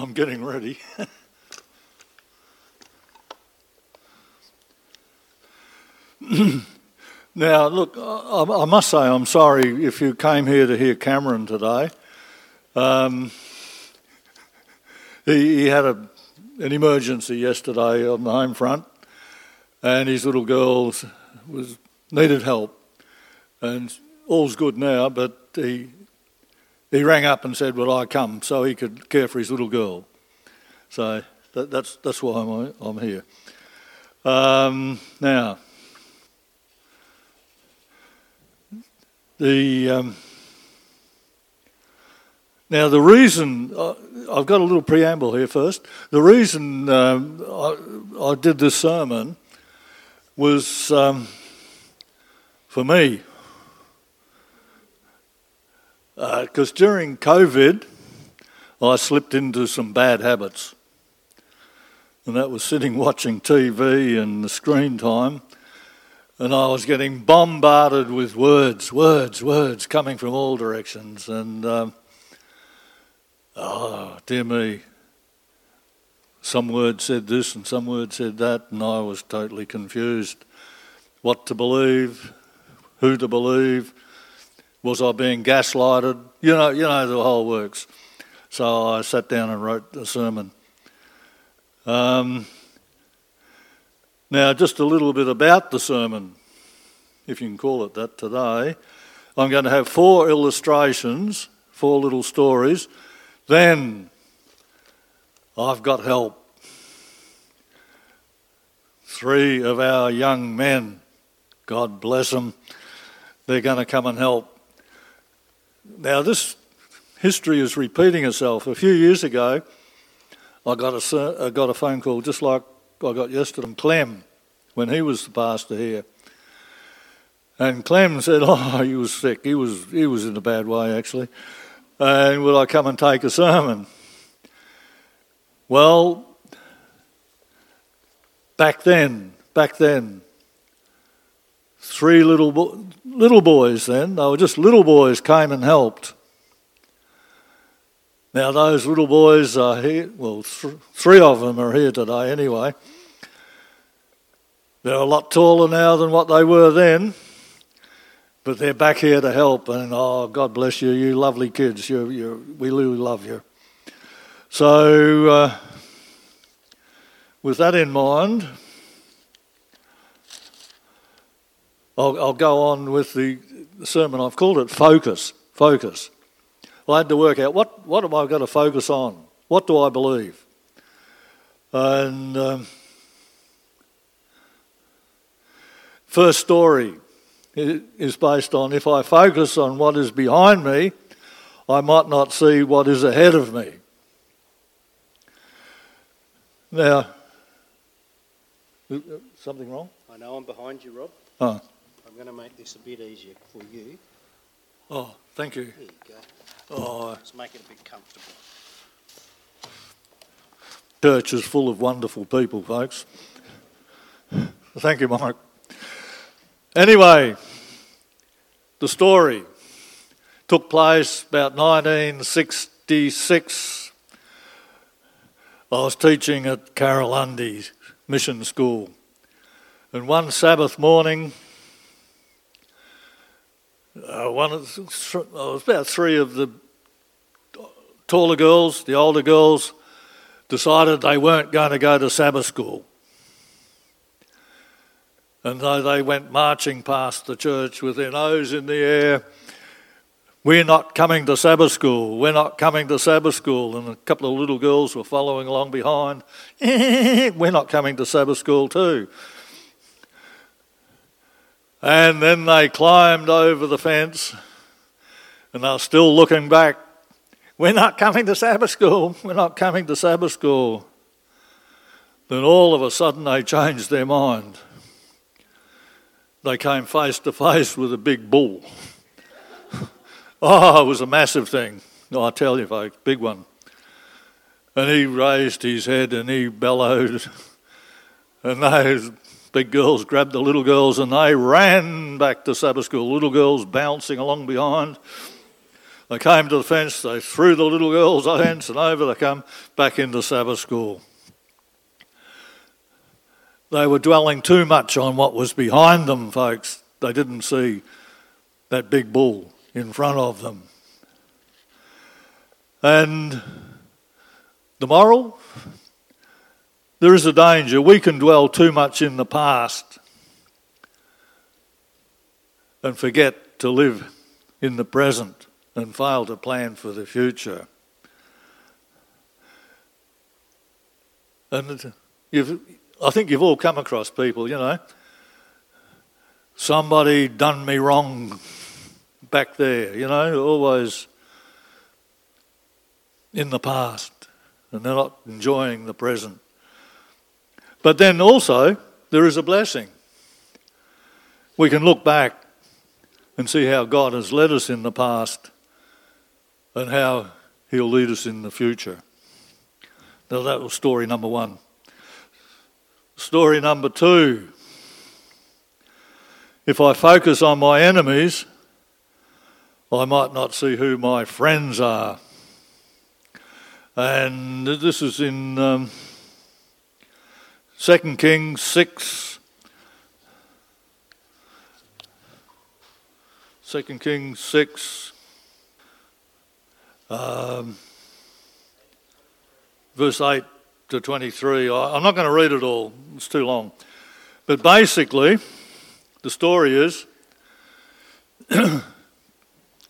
I'm getting ready. now, look, I, I, must say I'm sorry if you came here to hear Cameron today. Um, he, he, had a, an emergency yesterday on the home front, and his little girl was needed help, and all's good now. But he he rang up and said, "Would I come so he could care for his little girl?" So that, that's that's why I'm I'm here. Um, now, the um, now the reason uh, I've got a little preamble here first. The reason um, I, I, did this sermon was um, for me because uh, during COVID, I slipped into some bad habits. And that was sitting watching TV and the screen time. And I was getting bombarded with words, words, words coming from all directions. And, um, oh, dear me. Some word said this and some word said that, and I was totally confused. What to believe, who to believe, was I being gaslighted? You know, you know the whole works. So I sat down and wrote a sermon. Um, now, just a little bit about the sermon, if you can call it that today. I'm going to have four illustrations, four little stories. Then I've got help. Three of our young men, God bless them, they're going to come and help. Now, this history is repeating itself. A few years ago, I got a, I uh, got a phone call just like I got yesterday from Clem when he was the pastor here. And Clem said, Oh, he was sick. He was, he was in a bad way, actually. And will I come and take a sermon? Well, back then, back then, three little bo- little boys then, they were just little boys, came and helped. Now, those little boys are here, well, th- three of them are here today anyway. They're a lot taller now than what they were then, but they're back here to help. And oh, God bless you, you lovely kids. You, you, we really love you. So, uh, with that in mind, I'll, I'll go on with the sermon. I've called it Focus. Focus. I had to work out what, what am I going to focus on? What do I believe? And um, first story is based on if I focus on what is behind me, I might not see what is ahead of me. Now, something wrong? I know I'm behind you, Rob. Oh going to make this a bit easier for you. Oh, thank you. There you go. Oh, Let's make it a bit comfortable. Church is full of wonderful people, folks. Thank you, Mike. Anyway, the story took place about 1966. I was teaching at Lundy's Mission School. And one Sabbath morning, uh, one of the, uh, about three of the taller girls, the older girls, decided they weren't going to go to Sabbath school. And though they went marching past the church with their nose in the air, we're not coming to Sabbath school, we're not coming to Sabbath school. And a couple of little girls were following along behind, we're not coming to Sabbath school too. And then they climbed over the fence and they're still looking back. We're not coming to Sabbath school. We're not coming to Sabbath school. Then all of a sudden they changed their mind. They came face to face with a big bull. oh, it was a massive thing. I tell you, folks, big one. And he raised his head and he bellowed. And those big girls grabbed the little girls and they ran back to Sabbath school. Little girls bouncing along behind. They came to the fence, they threw the little girls the fence, and over they come back into Sabbath school. They were dwelling too much on what was behind them, folks. They didn't see that big bull in front of them. And the moral? There is a danger. We can dwell too much in the past and forget to live in the present and fail to plan for the future. And you've, I think you've all come across people, you know, somebody done me wrong back there, you know, always in the past, and they're not enjoying the present. But then also, there is a blessing. We can look back and see how God has led us in the past and how He'll lead us in the future. Now, that was story number one. Story number two if I focus on my enemies, I might not see who my friends are. And this is in um, 2 Kings 6. 2 Kings 6, um, verse 8 to 23. I'm not going to read it all, it's too long. But basically, the story is uh,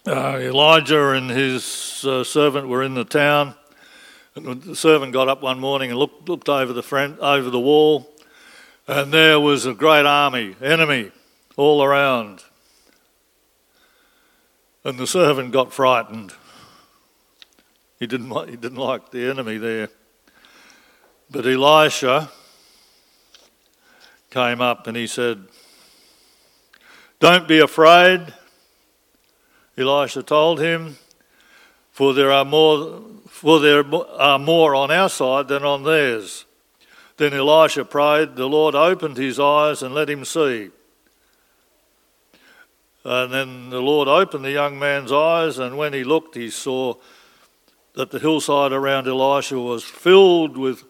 Elijah and his uh, servant were in the town. And the servant got up one morning and looked, looked over, the front, over the wall, and there was a great army, enemy, all around. And the servant got frightened. He didn't, he didn't like the enemy there. But Elisha came up and he said, Don't be afraid. Elisha told him, For there are more for there are uh, more on our side than on theirs. Then Elisha prayed, the Lord opened his eyes and let him see. And then the Lord opened the young man's eyes, and when he looked, he saw that the hillside around Elisha was filled with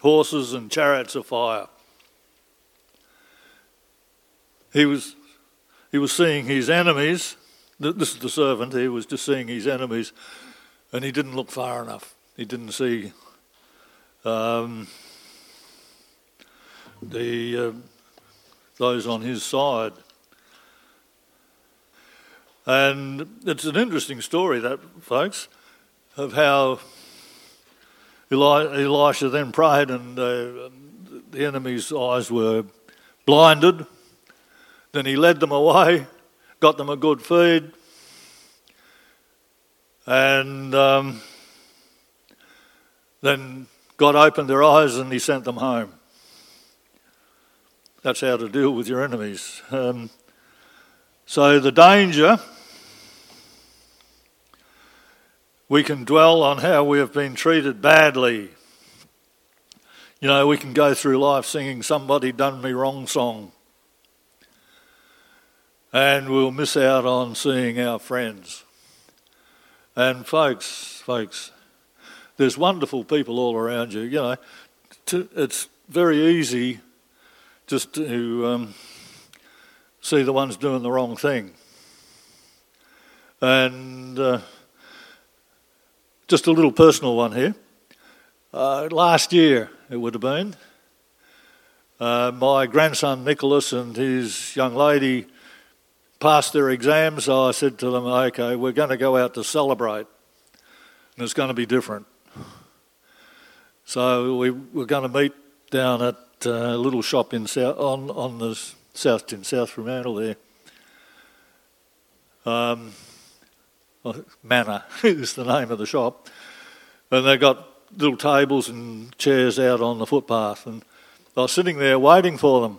horses and chariots of fire. He was, he was seeing his enemies. This is the servant, he was just seeing his enemies and he didn't look far enough. He didn't see um, the uh, those on his side. And it's an interesting story, that folks, of how Eli- Elisha then prayed, and uh, the enemy's eyes were blinded. Then he led them away, got them a good feed, and um, then God opened their eyes and He sent them home. That's how to deal with your enemies. Um, so the danger, we can dwell on how we have been treated badly. You know, we can go through life singing Somebody Done Me Wrong song. And we'll miss out on seeing our friends. And folks, folks, there's wonderful people all around you. You know, to, it's very easy just to um, see the ones doing the wrong thing. And uh, just a little personal one here. Uh, last year, it would have been, uh, my grandson Nicholas and his young lady passed their exams, so I said to them, okay, we're going to go out to celebrate, and it's going to be different. So we were going to meet down at a little shop in South, on, on the south in South Fremantle there. Um, Manor is the name of the shop, and they got little tables and chairs out on the footpath, and I was sitting there waiting for them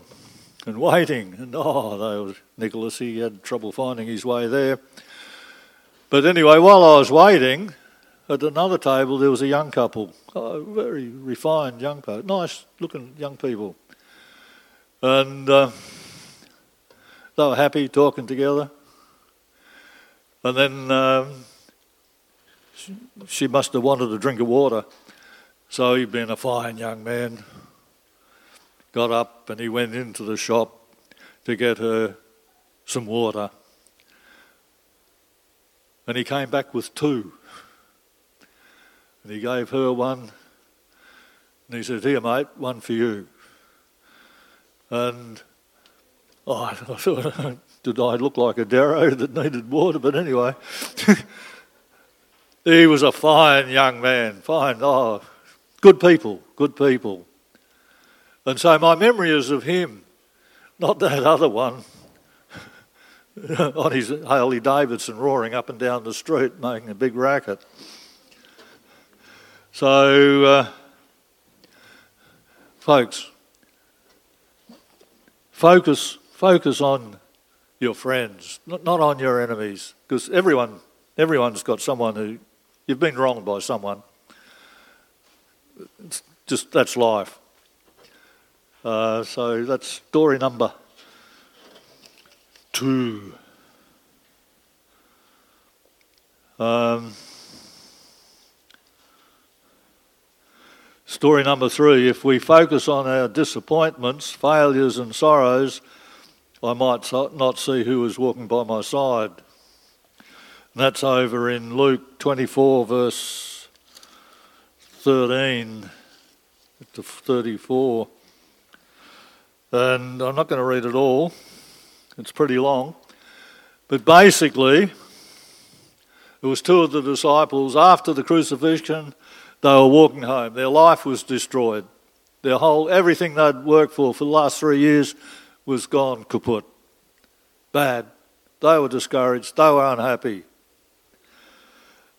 and waiting. And oh, was, Nicholas, he had trouble finding his way there. But anyway, while I was waiting, at another table there was a young couple, very refined young people, nice looking young people. And uh, they were happy talking together. And then um, she must have wanted a drink of water. So he'd been a fine young man. Got up and he went into the shop to get her some water. And he came back with two. And he gave her one. And he said, Here, mate, one for you. And oh, I thought, did I look like a Darrow that needed water? But anyway, he was a fine young man, fine, oh, good people, good people. And so my memory is of him, not that other one on his Harley Davidson roaring up and down the street making a big racket. So, uh, folks, focus, focus on your friends, not, not on your enemies, because everyone, everyone's got someone who you've been wronged by someone. It's just that's life. Uh, so that's story number two. Um, story number three if we focus on our disappointments, failures, and sorrows, I might not see who is walking by my side. And that's over in Luke 24, verse 13 to 34. And I'm not going to read it all, it's pretty long. But basically, it was two of the disciples after the crucifixion, they were walking home. Their life was destroyed. Their whole, everything they'd worked for for the last three years was gone kaput. Bad. They were discouraged. They were unhappy.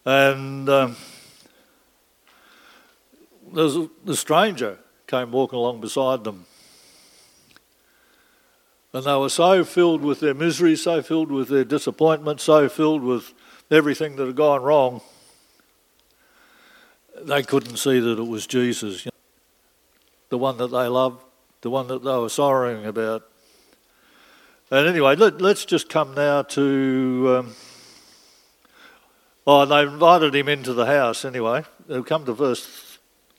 And um, the stranger came walking along beside them. And they were so filled with their misery, so filled with their disappointment, so filled with everything that had gone wrong, they couldn't see that it was Jesus, you know, the one that they loved, the one that they were sorrowing about. And anyway, let, us just come now to. Um, oh, they invited him into the house anyway. They'll come to verse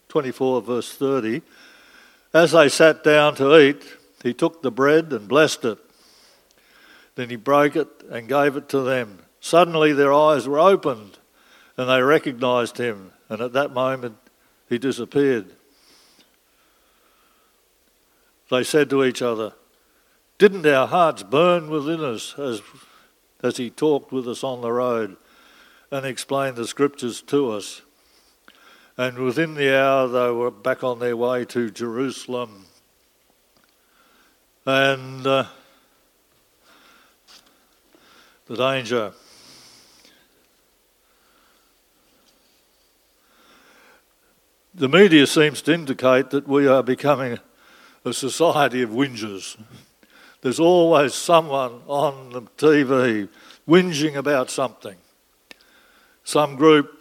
24, verse 30. As they sat down to eat, he took the bread and blessed it. Then he broke it and gave it to them. Suddenly their eyes were opened and they recognized him, and at that moment he disappeared. They said to each other, Didn't our hearts burn within us as, as he talked with us on the road and explained the scriptures to us? And within the hour they were back on their way to Jerusalem. And uh, the danger The media seems to indicate that we are becoming a society of whingers. There's always someone on the TV whinging about something. Some group,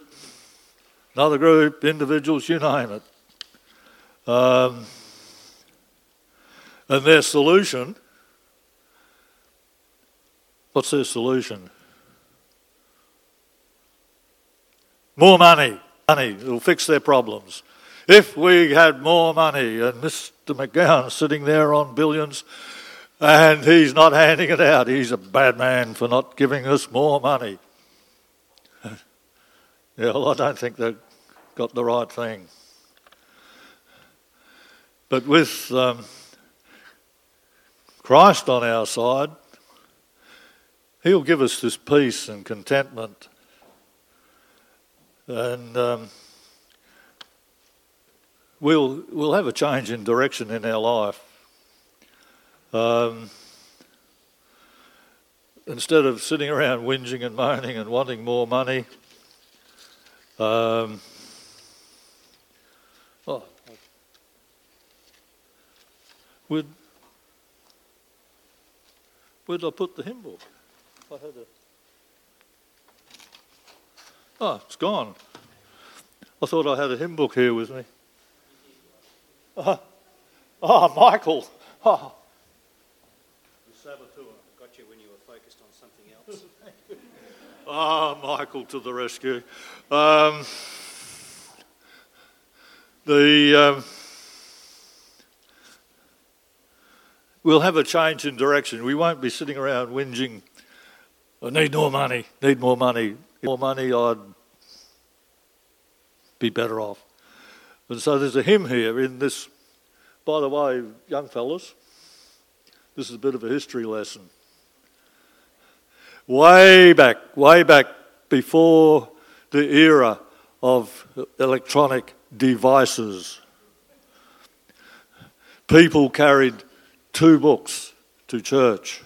another group, individuals, you name it. Um, and their solution what's their solution? More money. Money will fix their problems. If we had more money, and Mr. McGowan sitting there on billions, and he's not handing it out, he's a bad man for not giving us more money. yeah, well, I don't think they've got the right thing. But with um, Christ on our side, He'll give us this peace and contentment. And um, we'll, we'll have a change in direction in our life. Um, instead of sitting around whinging and moaning and wanting more money, um, oh, would where'd I put the hymn book? I had a, oh, it's gone. I thought I had a hymn book here with me. Oh, oh Michael. Oh. The saboteur. Got you when you were focused on something else. Ah, Michael to the rescue. Um, the um, we'll have a change in direction. We won't be sitting around whinging. I need more money. Need more money. More money. I'd be better off. And so there's a hymn here in this. By the way, young fellas, this is a bit of a history lesson way back, way back before the era of electronic devices. People carried two books to church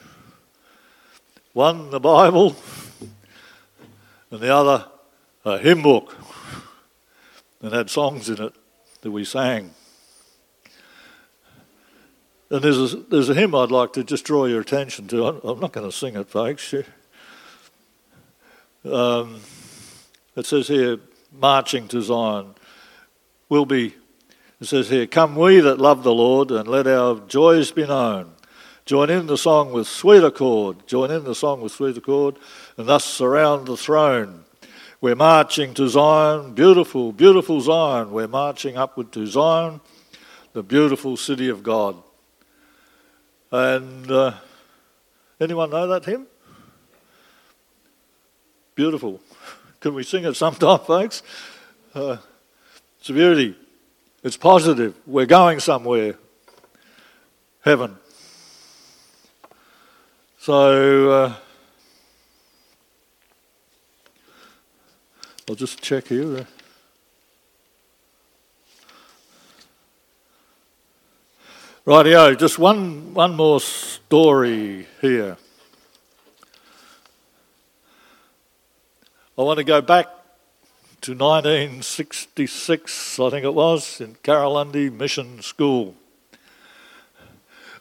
one, the Bible, and the other, a hymn book, and had songs in it that we sang. And there's a, there's a hymn I'd like to just draw your attention to. I'm not going to sing it, folks. Um, it says here, marching to Zion. We'll be, it says here, come we that love the Lord and let our joys be known. Join in the song with sweet accord. Join in the song with sweet accord and thus surround the throne. We're marching to Zion, beautiful, beautiful Zion. We're marching upward to Zion, the beautiful city of God. And uh, anyone know that hymn? Beautiful. Can we sing it sometime, folks? Uh, it's a beauty. It's positive. We're going somewhere. Heaven. So, uh, I'll just check here. Rightio, just one, one more story here. I want to go back to 1966, I think it was, in Karalundi Mission School.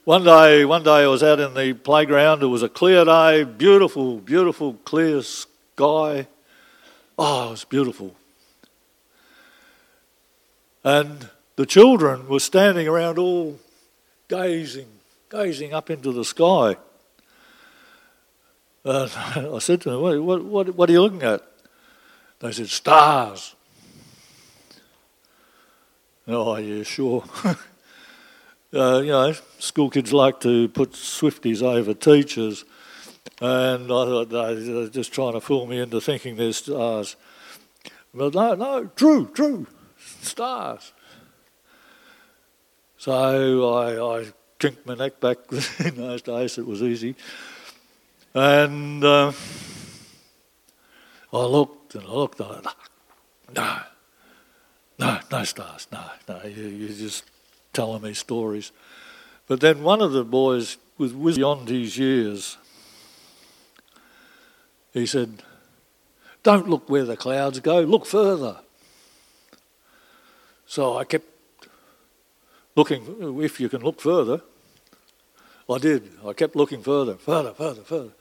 One day, one day I was out in the playground. It was a clear day, beautiful, beautiful, clear sky. Oh, it was beautiful. And the children were standing around all gazing, gazing up into the sky. And I said to them, what, what, what are you looking at? They said, Stars. Oh, yeah, sure. uh, you know, school kids like to put Swifties over teachers. And I thought they were just trying to fool me into thinking they're stars. But no, no, true, true, stars. So I, I kinked my neck back in those days, it was easy. And uh, Oh, I looked and I looked and no, no, no stars, no, no, you, you're just telling me stories. But then one of the boys was beyond his years. He said, Don't look where the clouds go, look further. So I kept looking, if you can look further. I did. I kept looking further, further, further, further.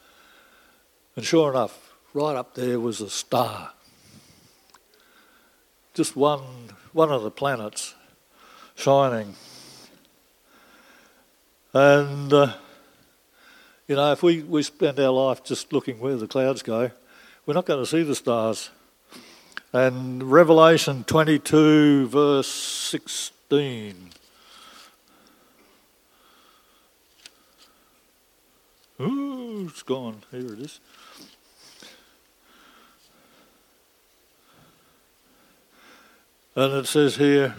And sure enough, right up there was a star. Just one, one of the planets shining. And, uh, you know, if we, we spend our life just looking where the clouds go, we're not going to see the stars. And Revelation 22, verse 16. Ooh, it's gone. Here it is. And it says here,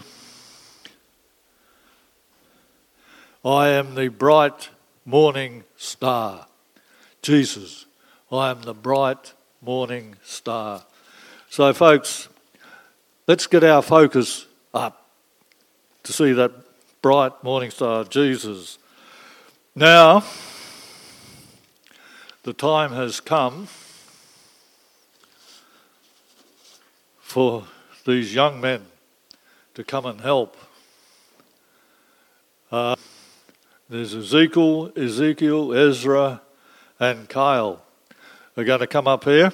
I am the bright morning star. Jesus, I am the bright morning star. So, folks, let's get our focus up to see that bright morning star, Jesus. Now, the time has come for these young men to come and help. Uh, there's Ezekiel, Ezekiel, Ezra, and Kyle. They're going to come up here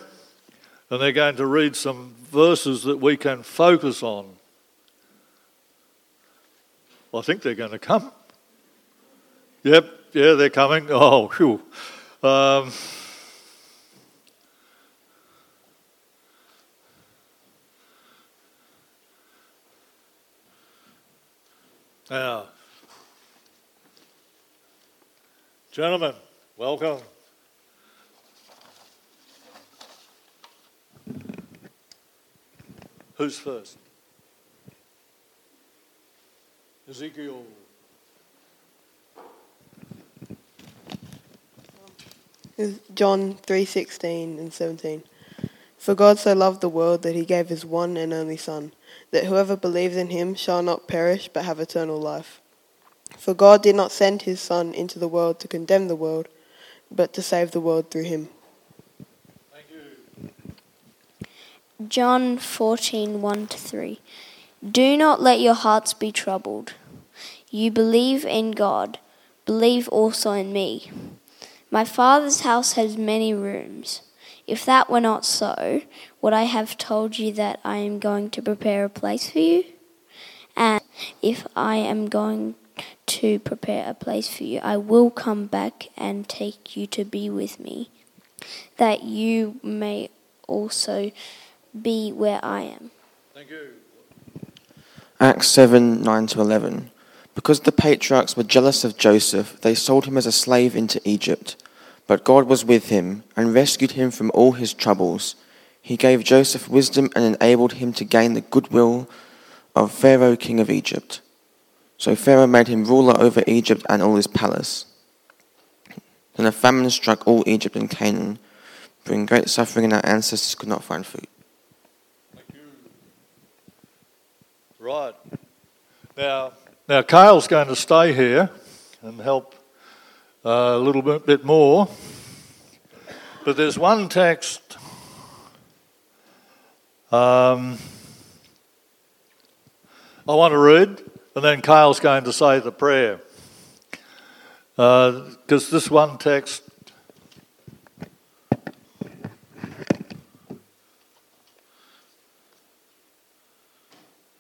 and they're going to read some verses that we can focus on. I think they're going to come. Yep, yeah, they're coming. Oh, phew. Um, now, gentlemen, welcome. Who's first? Ezekiel. John 3:16 and 17. For God so loved the world that he gave his one and only son, that whoever believes in him shall not perish but have eternal life. For God did not send his son into the world to condemn the world, but to save the world through him. Thank you. John 14 1 to 3. Do not let your hearts be troubled. You believe in God, believe also in me. My Father's house has many rooms. If that were not so, would I have told you that I am going to prepare a place for you? And if I am going to prepare a place for you, I will come back and take you to be with me, that you may also be where I am. Thank you. Acts 7 9 to 11. Because the patriarchs were jealous of Joseph, they sold him as a slave into Egypt. But God was with him and rescued him from all his troubles. He gave Joseph wisdom and enabled him to gain the goodwill of Pharaoh, king of Egypt. So Pharaoh made him ruler over Egypt and all his palace. Then a famine struck all Egypt and Canaan, bringing great suffering, and our ancestors could not find food. Right. Now, now Kale's going to stay here and help uh, a little bit, bit more. But there's one text um, I want to read, and then Kyle's going to say the prayer. Because this one text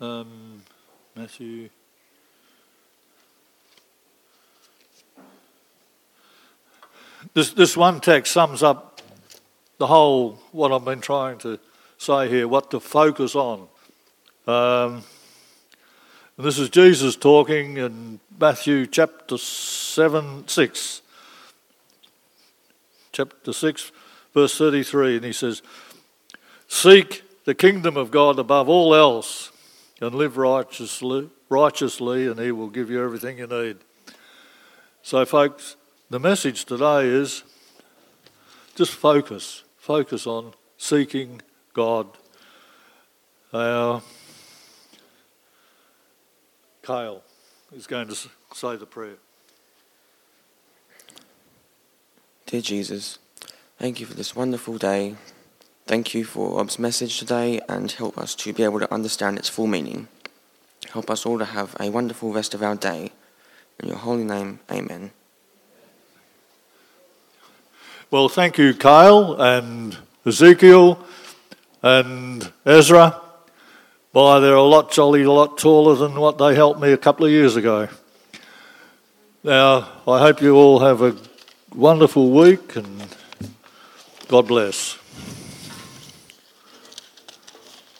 um, Matthew. This, this one text sums up the whole, what I've been trying to say here, what to focus on. Um, and this is Jesus talking in Matthew chapter 7, 6. Chapter 6, verse 33, and he says, Seek the kingdom of God above all else and live righteously, righteously, and He will give you everything you need. So, folks, the message today is just focus. Focus on seeking God. Uh, our Kale is going to say the prayer. Dear Jesus, thank you for this wonderful day. Thank you for Rob's message today and help us to be able to understand its full meaning. Help us all to have a wonderful rest of our day. In your holy name, amen. Well, thank you, Kyle and Ezekiel and Ezra. Why, they're a lot jolly, a lot taller than what they helped me a couple of years ago. Now, I hope you all have a wonderful week and God bless.